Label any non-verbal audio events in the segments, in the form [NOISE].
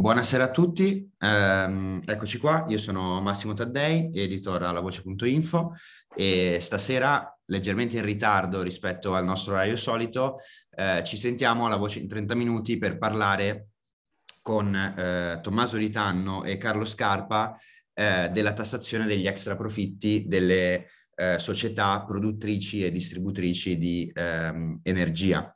Buonasera a tutti, um, eccoci qua, io sono Massimo Taddei, editor alla voce.info e stasera, leggermente in ritardo rispetto al nostro orario solito, eh, ci sentiamo alla voce in 30 minuti per parlare con eh, Tommaso Ritanno e Carlo Scarpa eh, della tassazione degli extra profitti delle eh, società produttrici e distributrici di ehm, energia.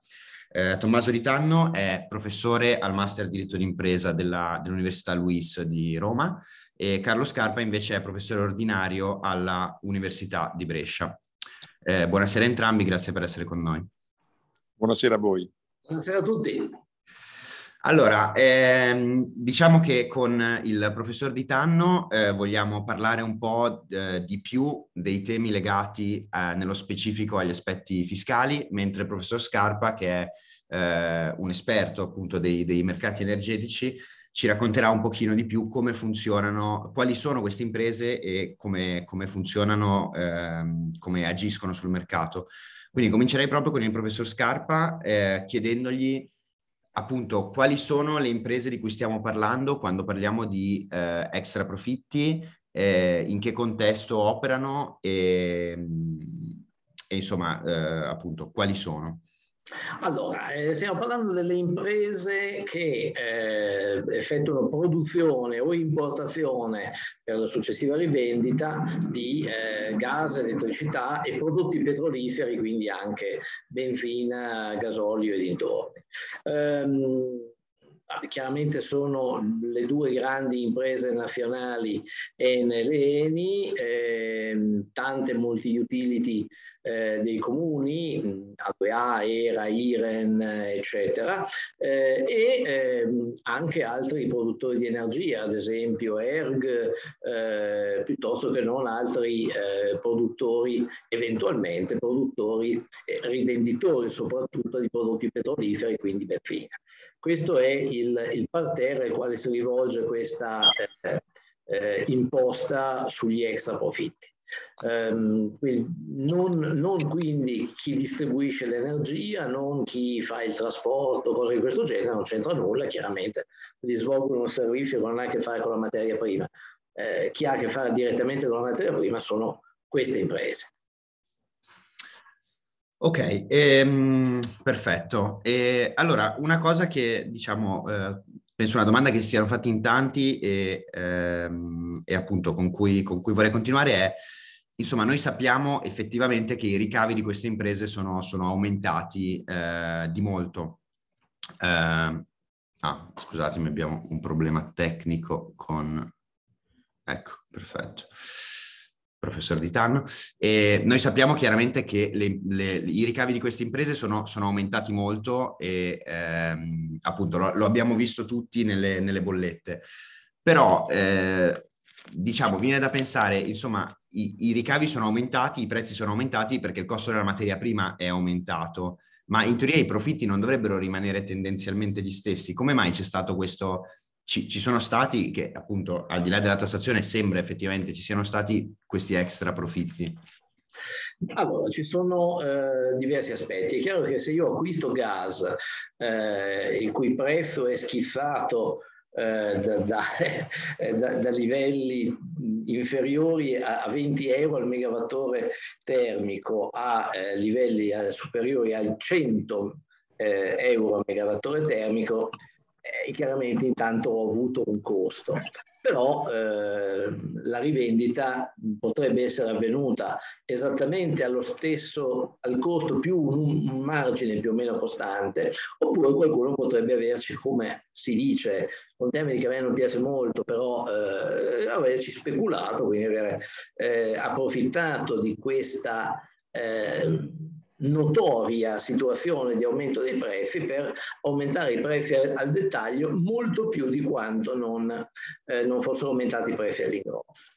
Eh, Tommaso Ritanno è professore al Master Diritto d'Impresa della, dell'Università Luis di Roma e Carlo Scarpa invece è professore ordinario alla Università di Brescia. Eh, buonasera a entrambi, grazie per essere con noi. Buonasera a voi. Buonasera a tutti. Allora, ehm, diciamo che con il professor Di Tanno eh, vogliamo parlare un po' eh, di più dei temi legati eh, nello specifico agli aspetti fiscali, mentre il professor Scarpa, che è eh, un esperto appunto dei, dei, mercati energetici, ci racconterà un pochino di più come funzionano, quali sono queste imprese e come, come funzionano, ehm, come agiscono sul mercato. Quindi comincerei proprio con il professor Scarpa eh, chiedendogli appunto quali sono le imprese di cui stiamo parlando quando parliamo di eh, extra profitti, eh, in che contesto operano e, e insomma eh, appunto quali sono. Allora, eh, stiamo parlando delle imprese che eh, effettuano produzione o importazione per la successiva rivendita di eh, gas, elettricità e prodotti petroliferi, quindi anche benzina, gasolio e dintorni. Um, chiaramente sono le due grandi imprese nazionali Enel e Eni, eh, tante multi-utility eh, dei comuni, APA, ERA, IREN, eccetera, eh, e ehm, anche altri produttori di energia, ad esempio ERG, eh, piuttosto che non altri eh, produttori, eventualmente produttori, rivenditori soprattutto di prodotti petroliferi, quindi benzina. Questo è il, il parterre al quale si rivolge questa eh, imposta sugli extra profitti. Um, non, non, quindi chi distribuisce l'energia, non chi fa il trasporto, cose di questo genere, non c'entra nulla, chiaramente, quindi svolgono un servizio che non ha a che fare con la materia prima. Eh, chi ha a che fare direttamente con la materia prima sono queste imprese. Ok, ehm, perfetto. E, allora, una cosa che diciamo, eh, penso una domanda che si siano fatti in tanti e, ehm, e appunto con cui, con cui vorrei continuare è insomma, noi sappiamo effettivamente che i ricavi di queste imprese sono, sono aumentati eh, di molto. Eh, ah, scusatemi, abbiamo un problema tecnico con... Ecco, perfetto. Professor Di Tanno. E noi sappiamo chiaramente che le, le, i ricavi di queste imprese sono, sono aumentati molto e ehm, appunto lo, lo, abbiamo visto tutti nelle, nelle bollette. Però eh, diciamo, viene da pensare, insomma, i, i, ricavi sono aumentati, i prezzi sono aumentati perché il costo della materia prima è aumentato, ma in teoria i profitti non dovrebbero rimanere tendenzialmente gli stessi. Come mai c'è stato questo? Ci, ci sono stati che appunto al di là della tassazione sembra effettivamente ci siano stati questi extra profitti. Allora, ci sono eh, diversi aspetti. È chiaro che se io acquisto gas eh, il cui prezzo è schizzato eh, da, da, [LAUGHS] da, da, livelli inferiori a, 20 euro al megawattore termico a eh, livelli eh, superiori a 100 eh, euro al megawattore termico, eh, chiaramente intanto ho avuto un costo però eh, la rivendita potrebbe essere avvenuta esattamente allo stesso, al costo più un, un, margine più o meno costante, oppure qualcuno potrebbe averci, come si dice, un termine che a me non piace molto, però eh, averci speculato, quindi aver eh, approfittato di questa eh, notoria situazione di aumento dei prezzi per aumentare i prezzi al, dettaglio molto più di quanto non, eh, non fossero aumentati i prezzi all'ingrosso.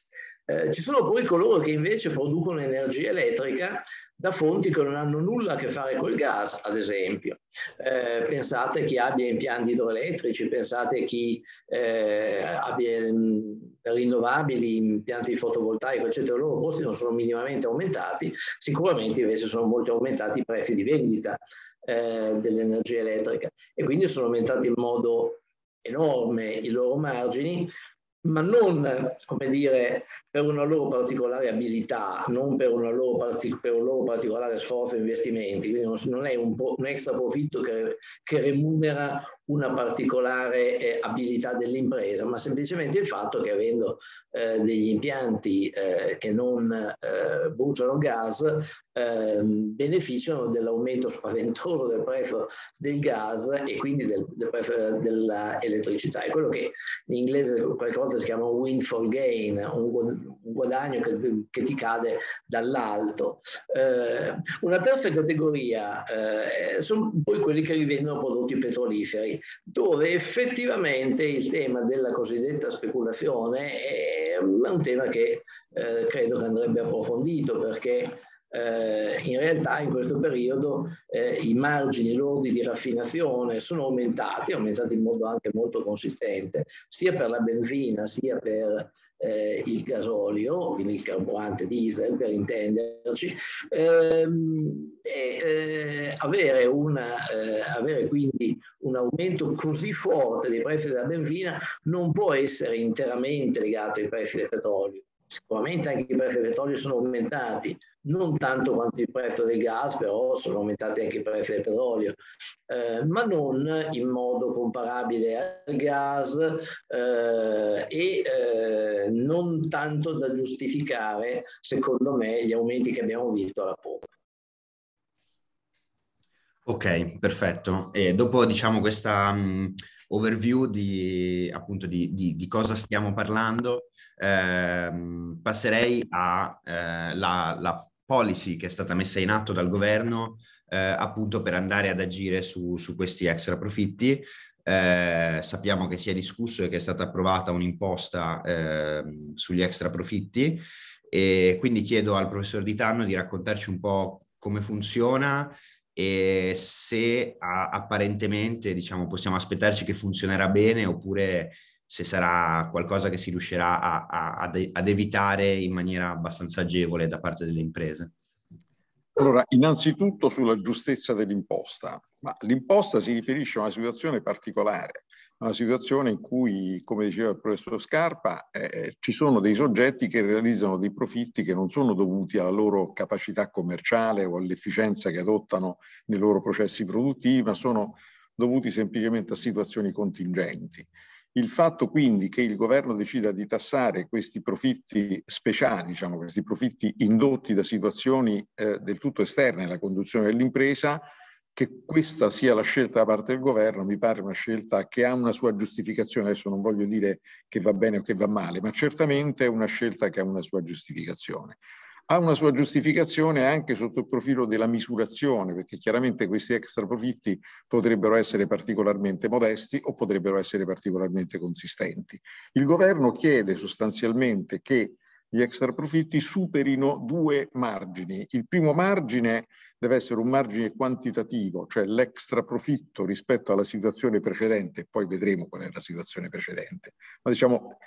Eh, ci sono poi coloro che invece producono energia elettrica da fonti che non hanno nulla a che fare col gas, ad esempio. Eh, pensate chi abbia impianti idroelettrici, pensate chi eh, abbia mh, rinnovabili, impianti fotovoltaico, eccetera, i loro costi non sono minimamente aumentati, sicuramente invece sono molto aumentati i prezzi di vendita eh, dell'energia elettrica e quindi sono aumentati in modo enorme i loro margini, ma non, dire, per una loro particolare abilità, non per, loro partic- per un loro particolare sforzo e investimenti, quindi non, è un, po- un extra profitto che, che, remunera una particolare eh, abilità dell'impresa, ma semplicemente il fatto che avendo eh, degli impianti eh, che non eh, bruciano gas, ehm, beneficiano dell'aumento spaventoso del prezzo del gas e quindi del, del prezzo dell'elettricità. È quello che in inglese qualche volta si chiama un windfall gain, un, guadagno che, che ti cade dall'alto. Eh, una terza categoria eh, sono poi quelli che rivendono prodotti petroliferi, dove effettivamente il tema della cosiddetta speculazione è un tema che eh, credo che andrebbe approfondito perché eh, in realtà in questo periodo eh, i margini lordi di raffinazione sono aumentati, aumentati in modo anche molto consistente, sia per la benzina sia per eh, il gasolio, quindi il carburante diesel per intenderci, ehm, e eh, avere, una, eh, avere quindi un aumento così forte dei prezzi della benzina non può essere interamente legato ai prezzi del petrolio. Sicuramente anche i prezzi del petrolio sono aumentati, non tanto quanto il prezzo del gas, però sono aumentati anche i prezzi del petrolio, eh, ma non in modo comparabile al gas eh, e eh, non tanto da giustificare, secondo me, gli aumenti che abbiamo visto alla pompa. Ok, perfetto. E dopo diciamo questa um, overview di appunto di, di, di, cosa stiamo parlando, ehm, passerei alla eh, policy che è stata messa in atto dal governo eh, appunto per andare ad agire su, su questi extra profitti. Eh, sappiamo che si è discusso e che è stata approvata un'imposta eh, sugli extra profitti e quindi chiedo al professor Di Tanno di raccontarci un po' come funziona e se a, apparentemente diciamo, possiamo aspettarci che funzionerà bene oppure se sarà qualcosa che si riuscirà a, a, ad, evitare in maniera abbastanza agevole da parte delle imprese. Allora, innanzitutto sulla giustezza dell'imposta. Ma l'imposta si riferisce a una situazione particolare, una situazione in cui, come diceva il professor Scarpa, eh, ci sono dei soggetti che realizzano dei profitti che non sono dovuti alla loro capacità commerciale o all'efficienza che adottano nei loro processi produttivi, ma sono dovuti semplicemente a situazioni contingenti. Il fatto quindi che il governo decida di tassare questi profitti speciali, diciamo, questi profitti indotti da situazioni eh, del tutto esterne alla conduzione dell'impresa, che questa sia la scelta da parte del governo mi pare una scelta che ha una sua giustificazione, adesso non voglio dire che va bene o che va male, ma certamente è una scelta che ha una sua giustificazione. Ha una sua giustificazione anche sotto il profilo della misurazione, perché chiaramente questi extra profitti potrebbero essere particolarmente modesti o potrebbero essere particolarmente consistenti. Il governo chiede sostanzialmente che gli extra profitti superino due margini. Il primo margine deve essere un margine quantitativo, cioè l'extra profitto rispetto alla situazione precedente, poi vedremo qual è la situazione precedente, ma diciamo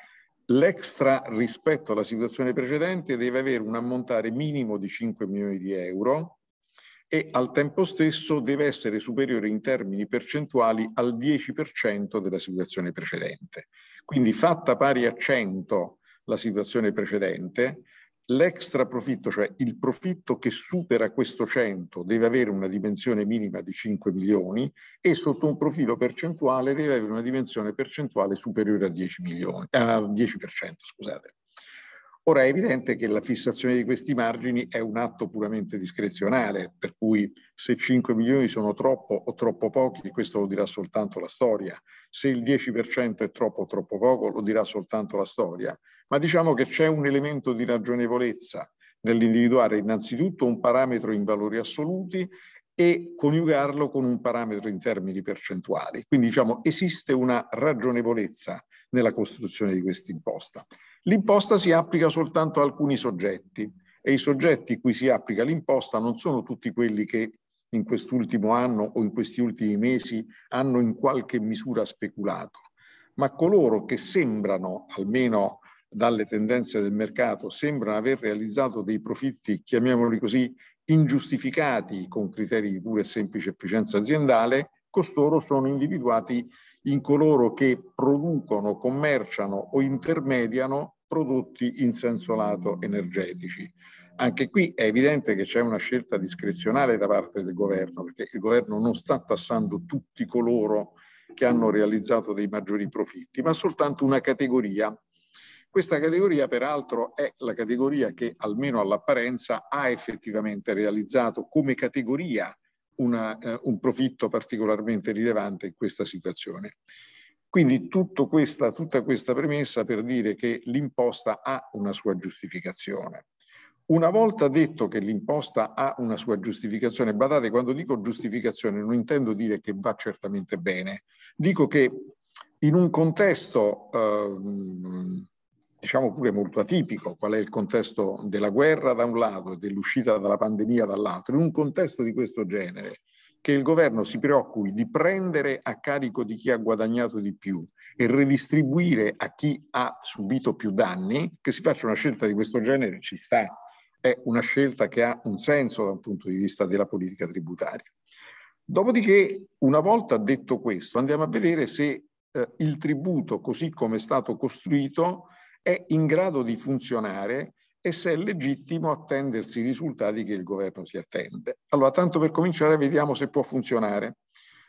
l'extra rispetto alla situazione precedente deve avere un ammontare minimo di 5 milioni di euro e al tempo stesso deve essere superiore in termini percentuali al 10% della situazione precedente. Quindi fatta pari a 100 la situazione precedente, l'extra profitto, cioè il profitto che supera questo 100 deve avere una dimensione minima di 5 milioni e sotto un profilo percentuale deve avere una dimensione percentuale superiore a 10 milioni, al 10%, scusate. Ora è evidente che la fissazione di questi margini è un atto puramente discrezionale, per cui se 5 milioni sono troppo o troppo pochi, questo lo dirà soltanto la storia. Se il 10% è troppo o troppo poco, lo dirà soltanto la storia. Ma diciamo che c'è un elemento di ragionevolezza nell'individuare innanzitutto un parametro in valori assoluti e coniugarlo con un parametro in termini percentuali. Quindi diciamo esiste una ragionevolezza nella costruzione di questa imposta. L'imposta si applica soltanto a alcuni soggetti e i soggetti cui si applica l'imposta non sono tutti quelli che in quest'ultimo anno o in questi ultimi mesi hanno in qualche misura speculato, ma coloro che sembrano, almeno dalle tendenze del mercato, sembrano aver realizzato dei profitti, chiamiamoli così, ingiustificati con criteri di pura e semplice efficienza aziendale, costoro sono individuati in coloro che producono, commerciano o intermediano prodotti in senso lato energetici. Anche qui è evidente che c'è una scelta discrezionale da parte del governo, perché il governo non sta tassando tutti coloro che hanno realizzato dei maggiori profitti, ma soltanto una categoria. Questa categoria, peraltro, è la categoria che, almeno all'apparenza, ha effettivamente realizzato come categoria una, eh, un profitto particolarmente rilevante in questa situazione. Quindi questa, tutta questa premessa per dire che l'imposta ha una sua giustificazione. Una volta detto che l'imposta ha una sua giustificazione, badate, quando dico giustificazione non intendo dire che va certamente bene, dico che in un contesto, eh, diciamo pure molto atipico, qual è il contesto della guerra da un lato e dell'uscita dalla pandemia dall'altro, in un contesto di questo genere, che il governo si preoccupi di prendere a carico di chi ha guadagnato di più e redistribuire a chi ha subito più danni, che si faccia una scelta di questo genere ci sta è una scelta che ha un senso dal punto di vista della politica tributaria. Dopodiché, una volta detto questo, andiamo a vedere se eh, il tributo, così come è stato costruito, è in grado di funzionare e se è legittimo attendersi i risultati che il governo si attende. Allora, tanto per cominciare, vediamo se può funzionare,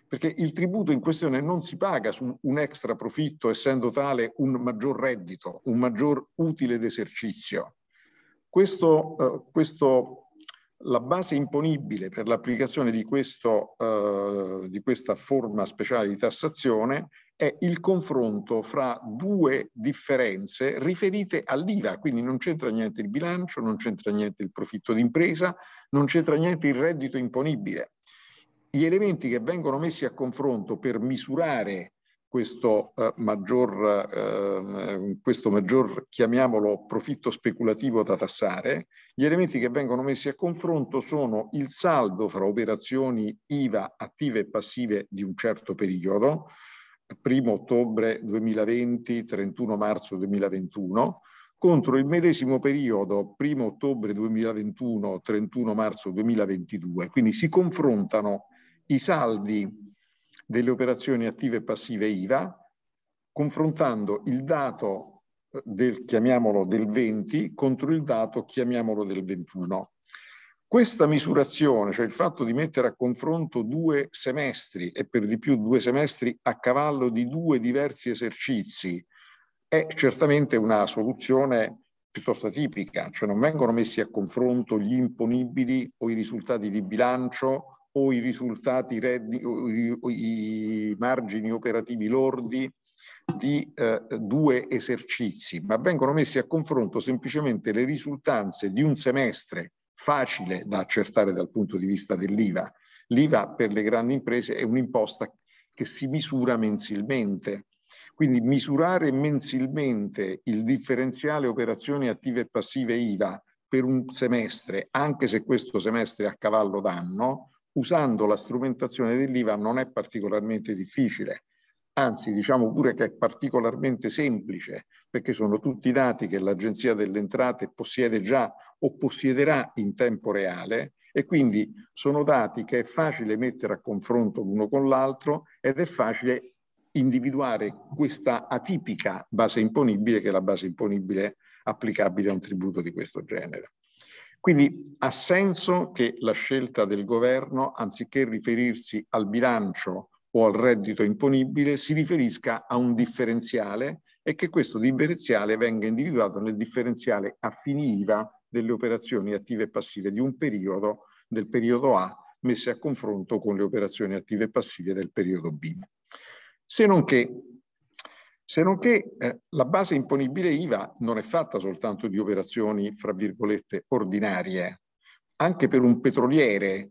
perché il tributo in questione non si paga su un extra profitto, essendo tale un maggior reddito, un maggior utile d'esercizio. Questo, eh, questo, la base imponibile per l'applicazione di, eh, di questa forma speciale di tassazione è il confronto fra due differenze riferite all'IVA, quindi non c'entra niente il bilancio, non c'entra niente il profitto d'impresa, non c'entra niente il reddito imponibile. Gli elementi che vengono messi a confronto per misurare questo, eh, maggior, eh, questo maggior, chiamiamolo, profitto speculativo da tassare, gli elementi che vengono messi a confronto sono il saldo fra operazioni IVA attive e passive di un certo periodo, 1 ottobre 2020, 31 marzo 2021, contro il medesimo periodo 1 ottobre 2021, 31 marzo 2022. Quindi si confrontano i saldi delle operazioni attive e passive IVA, confrontando il dato eh, del, chiamiamolo, del 20 contro il dato, chiamiamolo, del 21. Questa misurazione, cioè il fatto di mettere a confronto due semestri e per di più due semestri a cavallo di due diversi esercizi, è certamente una soluzione piuttosto tipica, cioè non vengono messi a confronto gli imponibili o i risultati di bilancio o i risultati reddi, o i, o i margini operativi lordi di eh, due esercizi, ma vengono messi a confronto semplicemente le risultanze di un semestre facile da accertare dal punto di vista dell'IVA. L'IVA per le grandi imprese è un'imposta che si misura mensilmente. Quindi misurare mensilmente il differenziale operazioni attive e passive IVA per un semestre, anche se questo semestre è a cavallo d'anno, usando la strumentazione dell'IVA non è particolarmente difficile, anzi diciamo pure che è particolarmente semplice perché sono tutti dati che l'Agenzia delle Entrate possiede già o possiederà in tempo reale e quindi sono dati che è facile mettere a confronto l'uno con l'altro ed è facile individuare questa atipica base imponibile che è la base imponibile applicabile a un tributo di questo genere. Quindi ha senso che la scelta del governo, anziché riferirsi al bilancio o al reddito imponibile, si riferisca a un differenziale e che questo differenziale venga individuato nel differenziale a fini IVA delle operazioni attive e passive di un periodo, del periodo A, messe a confronto con le operazioni attive e passive del periodo B. Se non che se non che eh, la base imponibile IVA non è fatta soltanto di operazioni, fra virgolette, ordinarie. Anche per un petroliere,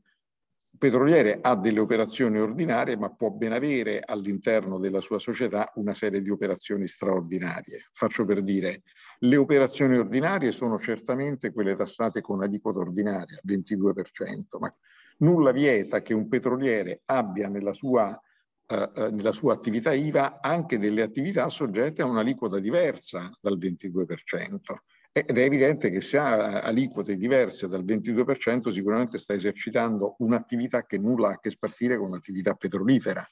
petroliere ha delle operazioni ordinarie, ma può ben avere all'interno della sua società una serie di operazioni straordinarie. Faccio per dire, le operazioni ordinarie sono certamente quelle tassate con aliquota ordinaria, 22%, ma nulla vieta che un petroliere abbia nella sua eh, eh, nella sua attività IVA anche delle attività soggette a un'aliquota diversa dal 22%. Ed è evidente che se ha aliquote diverse dal 22% sicuramente sta esercitando un'attività che nulla ha a che spartire con un'attività petrolifera.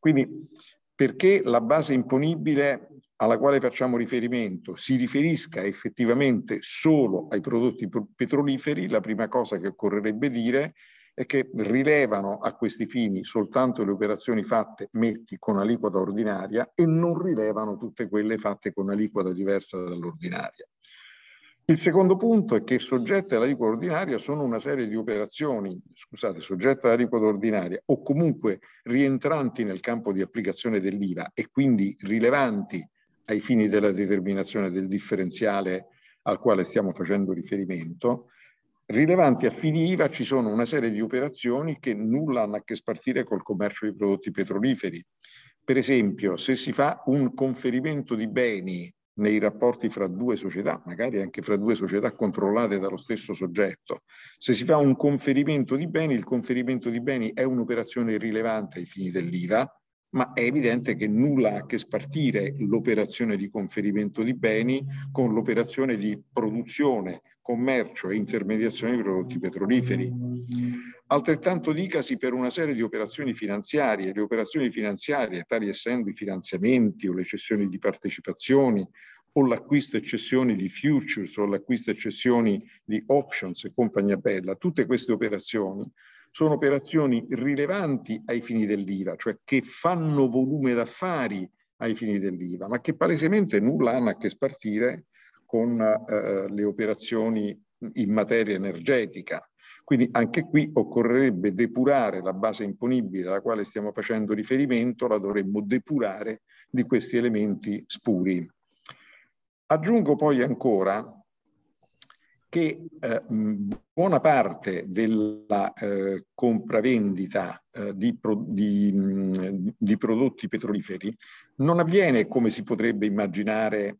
Quindi perché la base imponibile alla quale facciamo riferimento si riferisca effettivamente solo ai prodotti petroliferi, la prima cosa che occorrerebbe dire è che rilevano a questi fini soltanto le operazioni fatte, metti, con aliquota ordinaria e non rilevano tutte quelle fatte con aliquota diversa dall'ordinaria. Il secondo punto è che soggette all'aliquota ordinaria sono una serie di operazioni, scusate, soggette all'aliquota ordinaria o comunque rientranti nel campo di applicazione dell'IVA e quindi rilevanti ai fini della determinazione del differenziale al quale stiamo facendo riferimento, Rilevanti a fini IVA ci sono una serie di operazioni che nulla hanno a che spartire col commercio di prodotti petroliferi. Per esempio, se si fa un conferimento di beni nei rapporti fra due società, magari anche fra due società controllate dallo stesso soggetto. Se si fa un conferimento di beni, il conferimento di beni è un'operazione rilevante ai fini dell'IVA, ma è evidente che nulla ha a che spartire l'operazione di conferimento di beni con l'operazione di produzione, commercio e intermediazione di prodotti petroliferi. Altrettanto dicasi per una serie di operazioni finanziarie. Le operazioni finanziarie, tali essendo i finanziamenti o le cessioni di partecipazioni o l'acquisto e cessioni di futures o l'acquisto e cessioni di options e compagnia bella, tutte queste operazioni sono operazioni rilevanti ai fini dell'IVA, cioè che fanno volume d'affari ai fini dell'IVA, ma che palesemente nulla hanno a che spartire con eh, le operazioni in materia energetica. Quindi anche qui occorrerebbe depurare la base imponibile alla quale stiamo facendo riferimento, la dovremmo depurare di questi elementi spuri. Aggiungo poi ancora che eh, buona parte della eh, compravendita eh, di, pro, di, mh, di, prodotti petroliferi non avviene come si potrebbe immaginare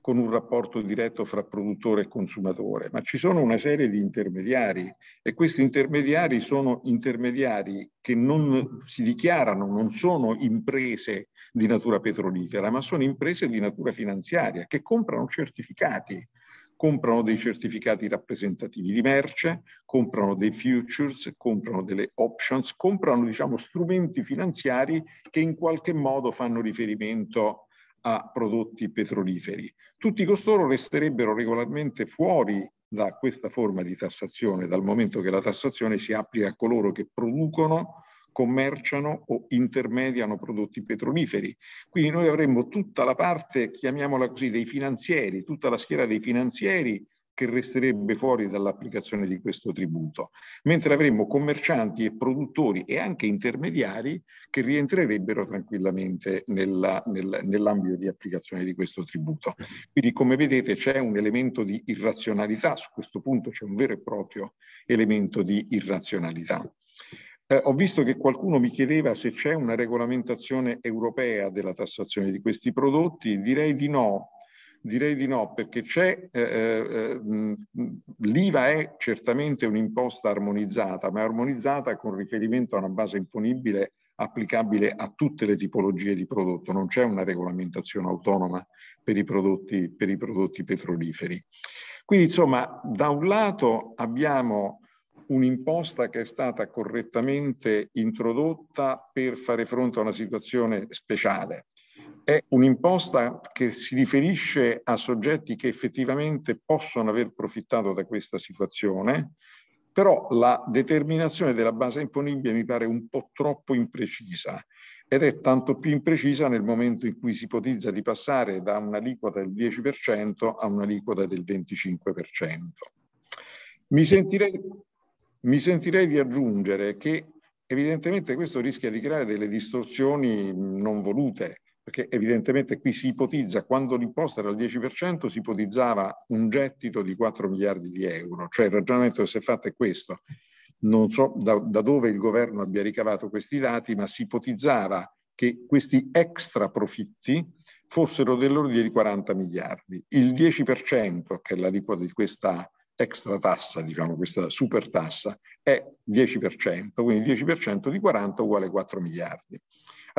con un rapporto diretto fra produttore e consumatore, ma ci sono una serie di intermediari e questi intermediari sono intermediari che non si dichiarano, non sono imprese di natura petrolifera, ma sono imprese di natura finanziaria che comprano certificati. Comprano dei certificati rappresentativi di merce, comprano dei futures, comprano delle options, comprano diciamo, strumenti finanziari che in qualche modo fanno riferimento a prodotti petroliferi. Tutti costoro resterebbero regolarmente fuori da questa forma di tassazione, dal momento che la tassazione si applica a coloro che producono commerciano o intermediano prodotti petroliferi. Quindi noi avremmo tutta la parte, chiamiamola così, dei finanzieri, tutta la schiera dei finanzieri che resterebbe fuori dall'applicazione di questo tributo, mentre avremmo commercianti e produttori e anche intermediari che rientrerebbero tranquillamente nella, nel, nell'ambito di applicazione di questo tributo. Quindi come vedete c'è un elemento di irrazionalità, su questo punto c'è un vero e proprio elemento di irrazionalità. Eh, ho visto che qualcuno mi chiedeva se c'è una regolamentazione europea della tassazione di questi prodotti. Direi di no. Direi di no, perché c'è eh, eh, l'IVA è certamente un'imposta armonizzata, ma armonizzata con riferimento a una base imponibile applicabile a tutte le tipologie di prodotto, non c'è una regolamentazione autonoma per i prodotti, per i prodotti petroliferi. Quindi insomma, da un lato abbiamo un'imposta che è stata correttamente introdotta per fare fronte a una situazione speciale. È un'imposta che si riferisce a soggetti che effettivamente possono aver profittato da questa situazione, però la determinazione della base imponibile mi pare un po' troppo imprecisa ed è tanto più imprecisa nel momento in cui si ipotizza di passare da un'aliquota del 10% a un'aliquota del 25%. Mi sentirei mi sentirei di aggiungere che evidentemente questo rischia di creare delle distorsioni non volute, perché evidentemente qui si ipotizza, quando l'imposta era al 10%, si ipotizzava un gettito di 4 miliardi di euro, cioè il ragionamento che si è fatto è questo. Non so da, da dove il governo abbia ricavato questi dati, ma si ipotizzava che questi extra profitti fossero dell'ordine di 40 miliardi. Il 10%, che è l'aliquota di questa extra tassa, diciamo questa super tassa, è 10%, quindi 10% di 40 uguale 4 miliardi.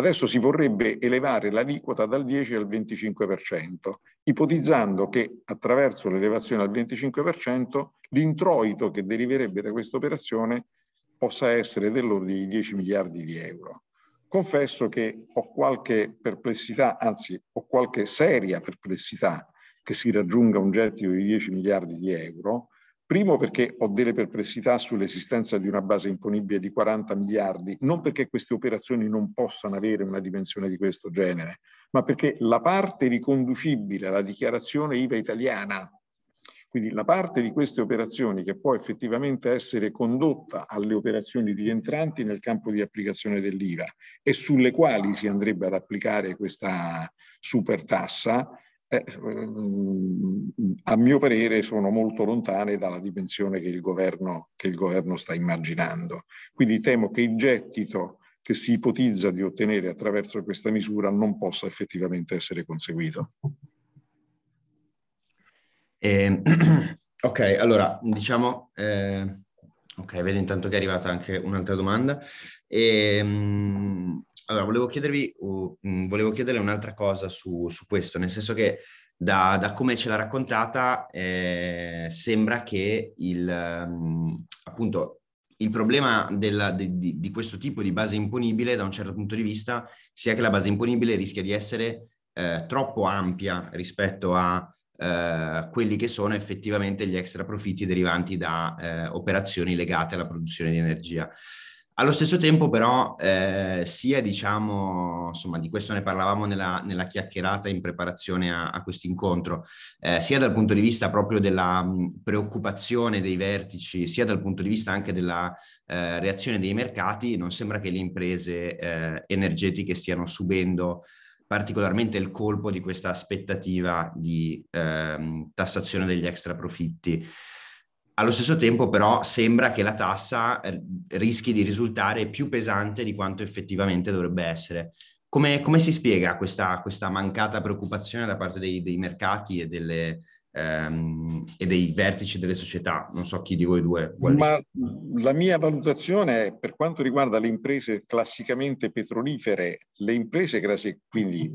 Adesso si vorrebbe elevare l'aliquota dal 10 al 25%, ipotizzando che attraverso l'elevazione al 25% l'introito che deriverebbe da questa operazione possa essere dell'ordine di 10 miliardi di euro. confesso che ho qualche perplessità, anzi ho qualche seria perplessità che si raggiunga un gettito di 10 miliardi di euro, Primo perché ho delle perplessità sull'esistenza di una base imponibile di 40 miliardi, non perché queste operazioni non possano avere una dimensione di questo genere, ma perché la parte riconducibile alla dichiarazione IVA italiana, quindi la parte di queste operazioni che può effettivamente essere condotta alle operazioni rientranti nel campo di applicazione dell'IVA e sulle quali si andrebbe ad applicare questa super tassa, eh, a mio parere sono molto lontane dalla dimensione che il, governo, che il governo sta immaginando. Quindi temo che il gettito che si ipotizza di ottenere attraverso questa misura non possa effettivamente essere conseguito. Eh, [CLEARS THROAT] ok, allora diciamo, eh, ok, vedo intanto che è arrivata anche un'altra domanda. E, mh, allora, volevo chiedervi, uh, volevo chiedere un'altra cosa su, su, questo, nel senso che da, da come ce l'ha raccontata eh, sembra che il, um, appunto, il problema della, di, di, di, questo tipo di base imponibile da un certo punto di vista sia che la base imponibile rischia di essere eh, troppo ampia rispetto a eh, quelli che sono effettivamente gli extra profitti derivanti da eh, operazioni legate alla produzione di energia. Allo stesso tempo però eh, sia diciamo, insomma di questo ne parlavamo nella, nella chiacchierata in preparazione a, a questo incontro, eh, sia dal punto di vista proprio della mh, preoccupazione dei vertici, sia dal punto di vista anche della eh, reazione dei mercati, non sembra che le imprese eh, energetiche stiano subendo particolarmente il colpo di questa aspettativa di ehm, tassazione degli extra profitti. Allo stesso tempo però sembra che la tassa eh, rischi di risultare più pesante di quanto effettivamente dovrebbe essere. Come, come si spiega questa, questa, mancata preoccupazione da parte dei, dei mercati e, delle, ehm, e, dei vertici delle società? Non so chi di voi due vuole. Ma la mia valutazione è per quanto riguarda le imprese classicamente petrolifere, le imprese quindi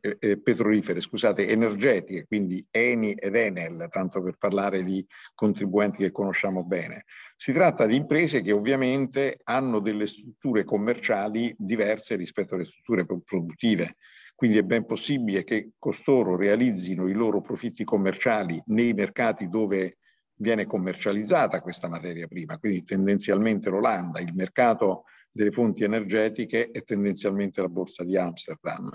eh, eh, petrolifere, scusate, energetiche, quindi Eni ed Enel, tanto per parlare di contribuenti che conosciamo bene. Si tratta di imprese che ovviamente hanno delle strutture commerciali diverse rispetto alle strutture produttive. Quindi è ben possibile che costoro realizzino i loro profitti commerciali nei mercati dove viene commercializzata questa materia prima, quindi tendenzialmente l'Olanda, il mercato delle fonti energetiche e tendenzialmente la borsa di Amsterdam.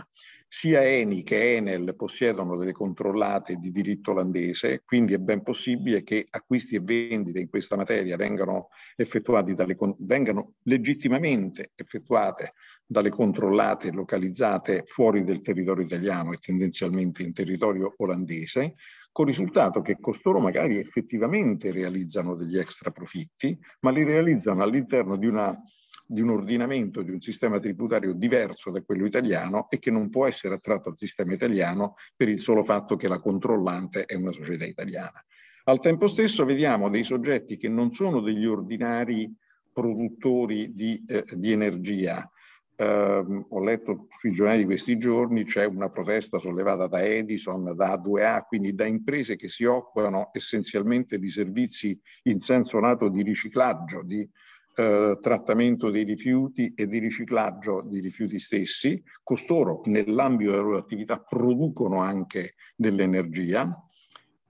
Sia Eni che Enel possiedono delle controllate di diritto olandese, quindi è ben possibile che acquisti e vendite in questa materia vengano effettuati dalle, vengano legittimamente effettuate dalle controllate localizzate fuori del territorio italiano e tendenzialmente in territorio olandese, con il risultato che costoro magari effettivamente realizzano degli extra profitti, ma li realizzano all'interno di di un ordinamento, di un sistema tributario diverso da quello italiano e che non può essere attratto al sistema italiano per il solo fatto che la controllante è una società italiana. Al tempo stesso vediamo dei soggetti che non sono degli ordinari produttori di, eh, di energia. Eh, ho letto sui giornali di questi giorni c'è una protesta sollevata da Edison, da A2A, quindi da imprese che si occupano essenzialmente di servizi in senso lato di riciclaggio, di eh, trattamento dei rifiuti e di riciclaggio di rifiuti stessi. Costoro nell'ambito della loro attività producono anche dell'energia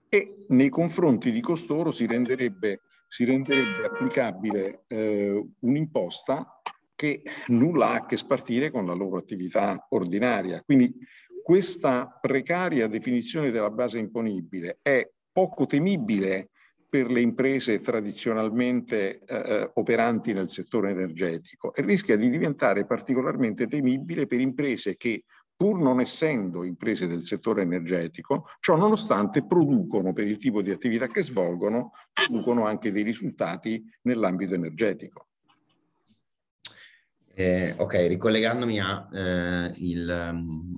e nei confronti di costoro si renderebbe, si renderebbe applicabile eh, un'imposta che nulla ha a che spartire con la loro attività ordinaria. Quindi questa precaria definizione della base imponibile è poco temibile per le imprese tradizionalmente eh, eh, operanti nel settore energetico e rischia di diventare particolarmente temibile per imprese che pur non essendo imprese del settore energetico, ciò nonostante producono per il tipo di attività che svolgono, producono anche dei risultati nell'ambito energetico. Eh, ok, ricollegandomi a eh, il, um,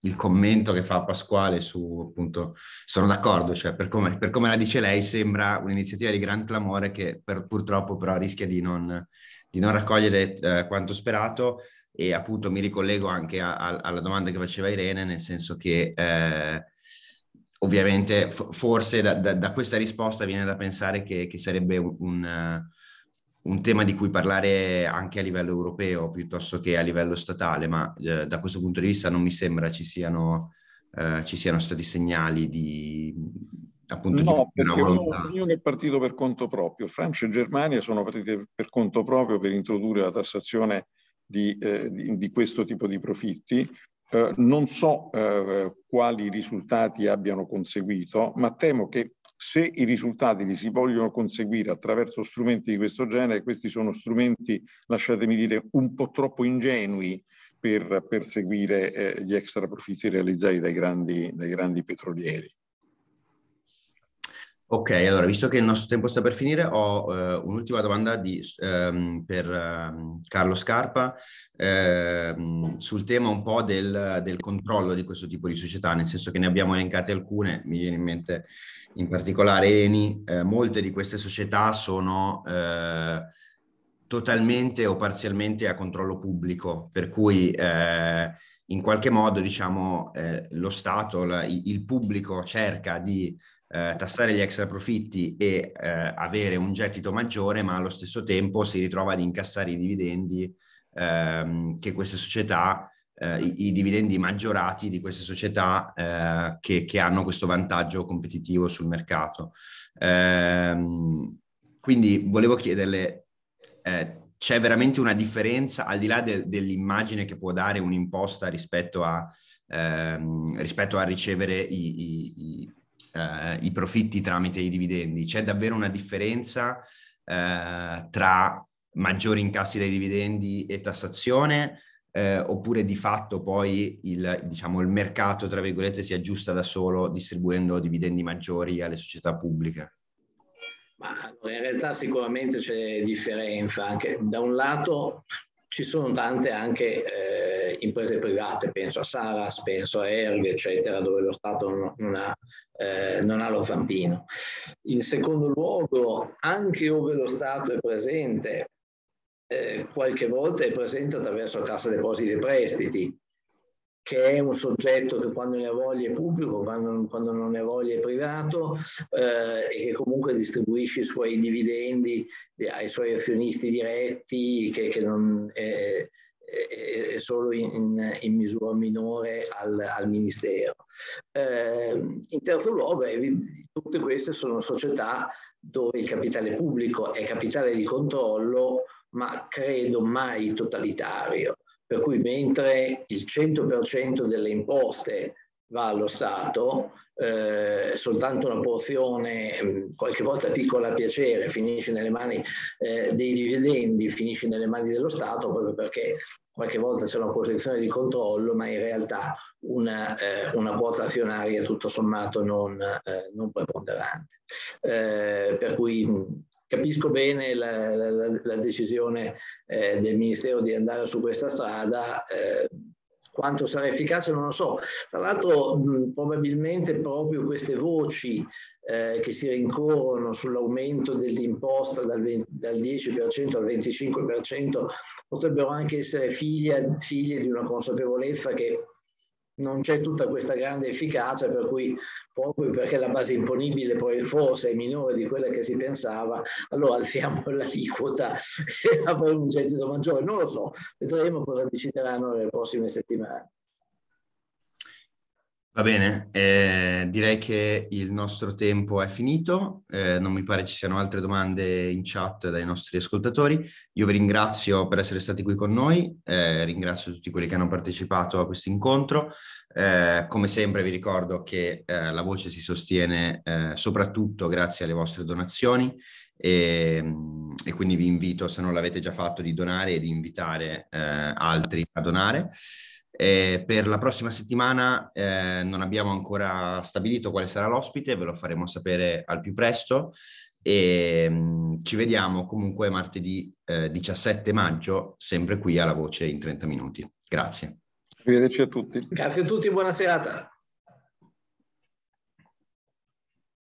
il commento che fa Pasquale su, appunto, sono d'accordo, cioè per come, per come la dice lei sembra un'iniziativa di gran clamore che per, purtroppo però rischia di non, di non raccogliere eh, quanto sperato. E appunto mi ricollego anche a, a, alla domanda che faceva Irene, nel senso che eh, ovviamente f- forse da, da, da, questa risposta viene da pensare che, che sarebbe un, un un tema di cui parlare anche a livello europeo piuttosto che a livello statale, ma eh, da questo punto di vista non mi sembra ci siano, eh, ci siano stati segnali di appunto no, di perché ognuno è partito per conto proprio. Francia e Germania sono partite per conto proprio per introdurre la tassazione di, eh, di, di questo tipo di profitti. Eh, non so eh, quali risultati abbiano conseguito, ma temo che se i risultati li si vogliono conseguire attraverso strumenti di questo genere, questi sono strumenti, lasciatemi dire, un po' troppo ingenui per perseguire eh, gli extra profitti realizzati dai grandi, dai grandi petrolieri. Ok, allora, visto che il nostro tempo sta per finire, ho eh, un'ultima domanda di, ehm, per ehm, Carlo Scarpa ehm, sul tema un po' del, del, controllo di questo tipo di società, nel senso che ne abbiamo elencate alcune, mi viene in mente in particolare Eni, eh, molte di queste società sono eh, totalmente o parzialmente a controllo pubblico, per cui eh, in qualche modo diciamo eh, lo Stato, la, il pubblico cerca di eh, tassare gli extra profitti e eh, avere un gettito maggiore, ma allo stesso tempo si ritrova ad incassare i dividendi ehm, che queste società, eh, i, i, dividendi maggiorati di queste società eh, che, che, hanno questo vantaggio competitivo sul mercato. Ehm, quindi volevo chiederle, eh, c'è veramente una differenza al di là de, dell'immagine che può dare un'imposta rispetto a, ehm, rispetto a ricevere i, i, eh, i profitti tramite i dividendi. C'è davvero una differenza eh, tra maggiori incassi dai dividendi e tassazione eh, oppure di fatto poi il, diciamo, il mercato, tra virgolette, si aggiusta da solo distribuendo dividendi maggiori alle società pubbliche? Ma in realtà sicuramente c'è differenza, anche da un lato ci sono tante anche eh, imprese private, penso a Saras, penso a Erg, eccetera, dove lo Stato non, ha, eh, non ha, lo zampino. In secondo luogo, anche dove lo Stato è presente, eh, qualche volta è presente attraverso Cassa Depositi e Prestiti, che è un soggetto che quando ne ha voglia è pubblico, quando, quando non ne ha voglia è privato eh, e che comunque distribuisce i suoi dividendi ai suoi azionisti diretti, che, che non è, è, solo in, in, misura minore al, al Ministero. Eh, in terzo luogo, tutte queste sono società dove il capitale pubblico è capitale di controllo, ma credo mai totalitario per cui mentre il 100% delle imposte va allo Stato, eh, soltanto una porzione, mm, qualche volta piccola a piacere, finisce nelle mani eh, dei dividendi, finisce nelle mani dello Stato, proprio perché qualche volta c'è una posizione di controllo, ma in realtà una, eh, una quota azionaria tutto sommato non, eh, non preponderante. Eh, per cui mm, Capisco bene la, la, la decisione eh, del Ministero di andare su questa strada. Quanto sarà efficace non lo so. Tra l'altro probabilmente proprio queste voci eh, che si rincorrono sull'aumento dell'imposta dal, 20, dal 10% al 25% potrebbero anche essere figlie, figlie di una consapevolezza che non c'è tutta questa grande efficacia, per cui proprio perché la base imponibile poi forse è minore di quella che si pensava, allora alziamo [LAUGHS] l'aliquota e avremo un gettito maggiore. Non lo so, vedremo cosa decideranno nelle prossime settimane. Va bene, eh, direi che il nostro tempo è finito, eh, non mi pare ci siano altre domande in chat dai nostri ascoltatori. Io vi ringrazio per essere stati qui con noi, eh, ringrazio tutti quelli che hanno partecipato a questo incontro. Eh, come sempre vi ricordo che eh, la voce si sostiene eh, soprattutto grazie alle vostre donazioni e, e, quindi vi invito, se non l'avete già fatto, di donare e di invitare altri a donare. Eh, per la prossima settimana eh, non abbiamo ancora stabilito quale sarà l'ospite, ve lo faremo sapere al più presto e mh, mm, ci vediamo comunque martedì eh, 17 maggio, sempre qui alla voce in 30 minuti. Grazie. Arrivederci a tutti. Grazie a tutti, buona serata.